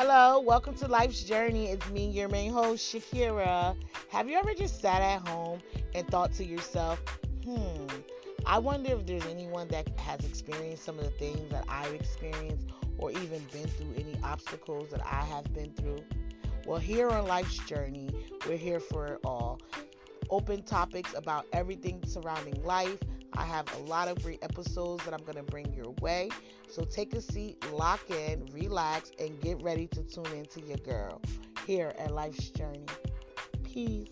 Hello, welcome to Life's Journey. It's me, your main host, Shakera. Have you ever just sat at home and thought to yourself, hmm, I wonder if there's anyone that has experienced some of the things that I've experienced or even been through any obstacles that I have been through? Well, here on Life's Journey, we're here for it all. Open topics about everything surrounding life. I have a lot of great episodes that I'm going to bring your way. So take a seat, lock in, relax, and get ready to tune into your girl here at Life's Journey. Peace.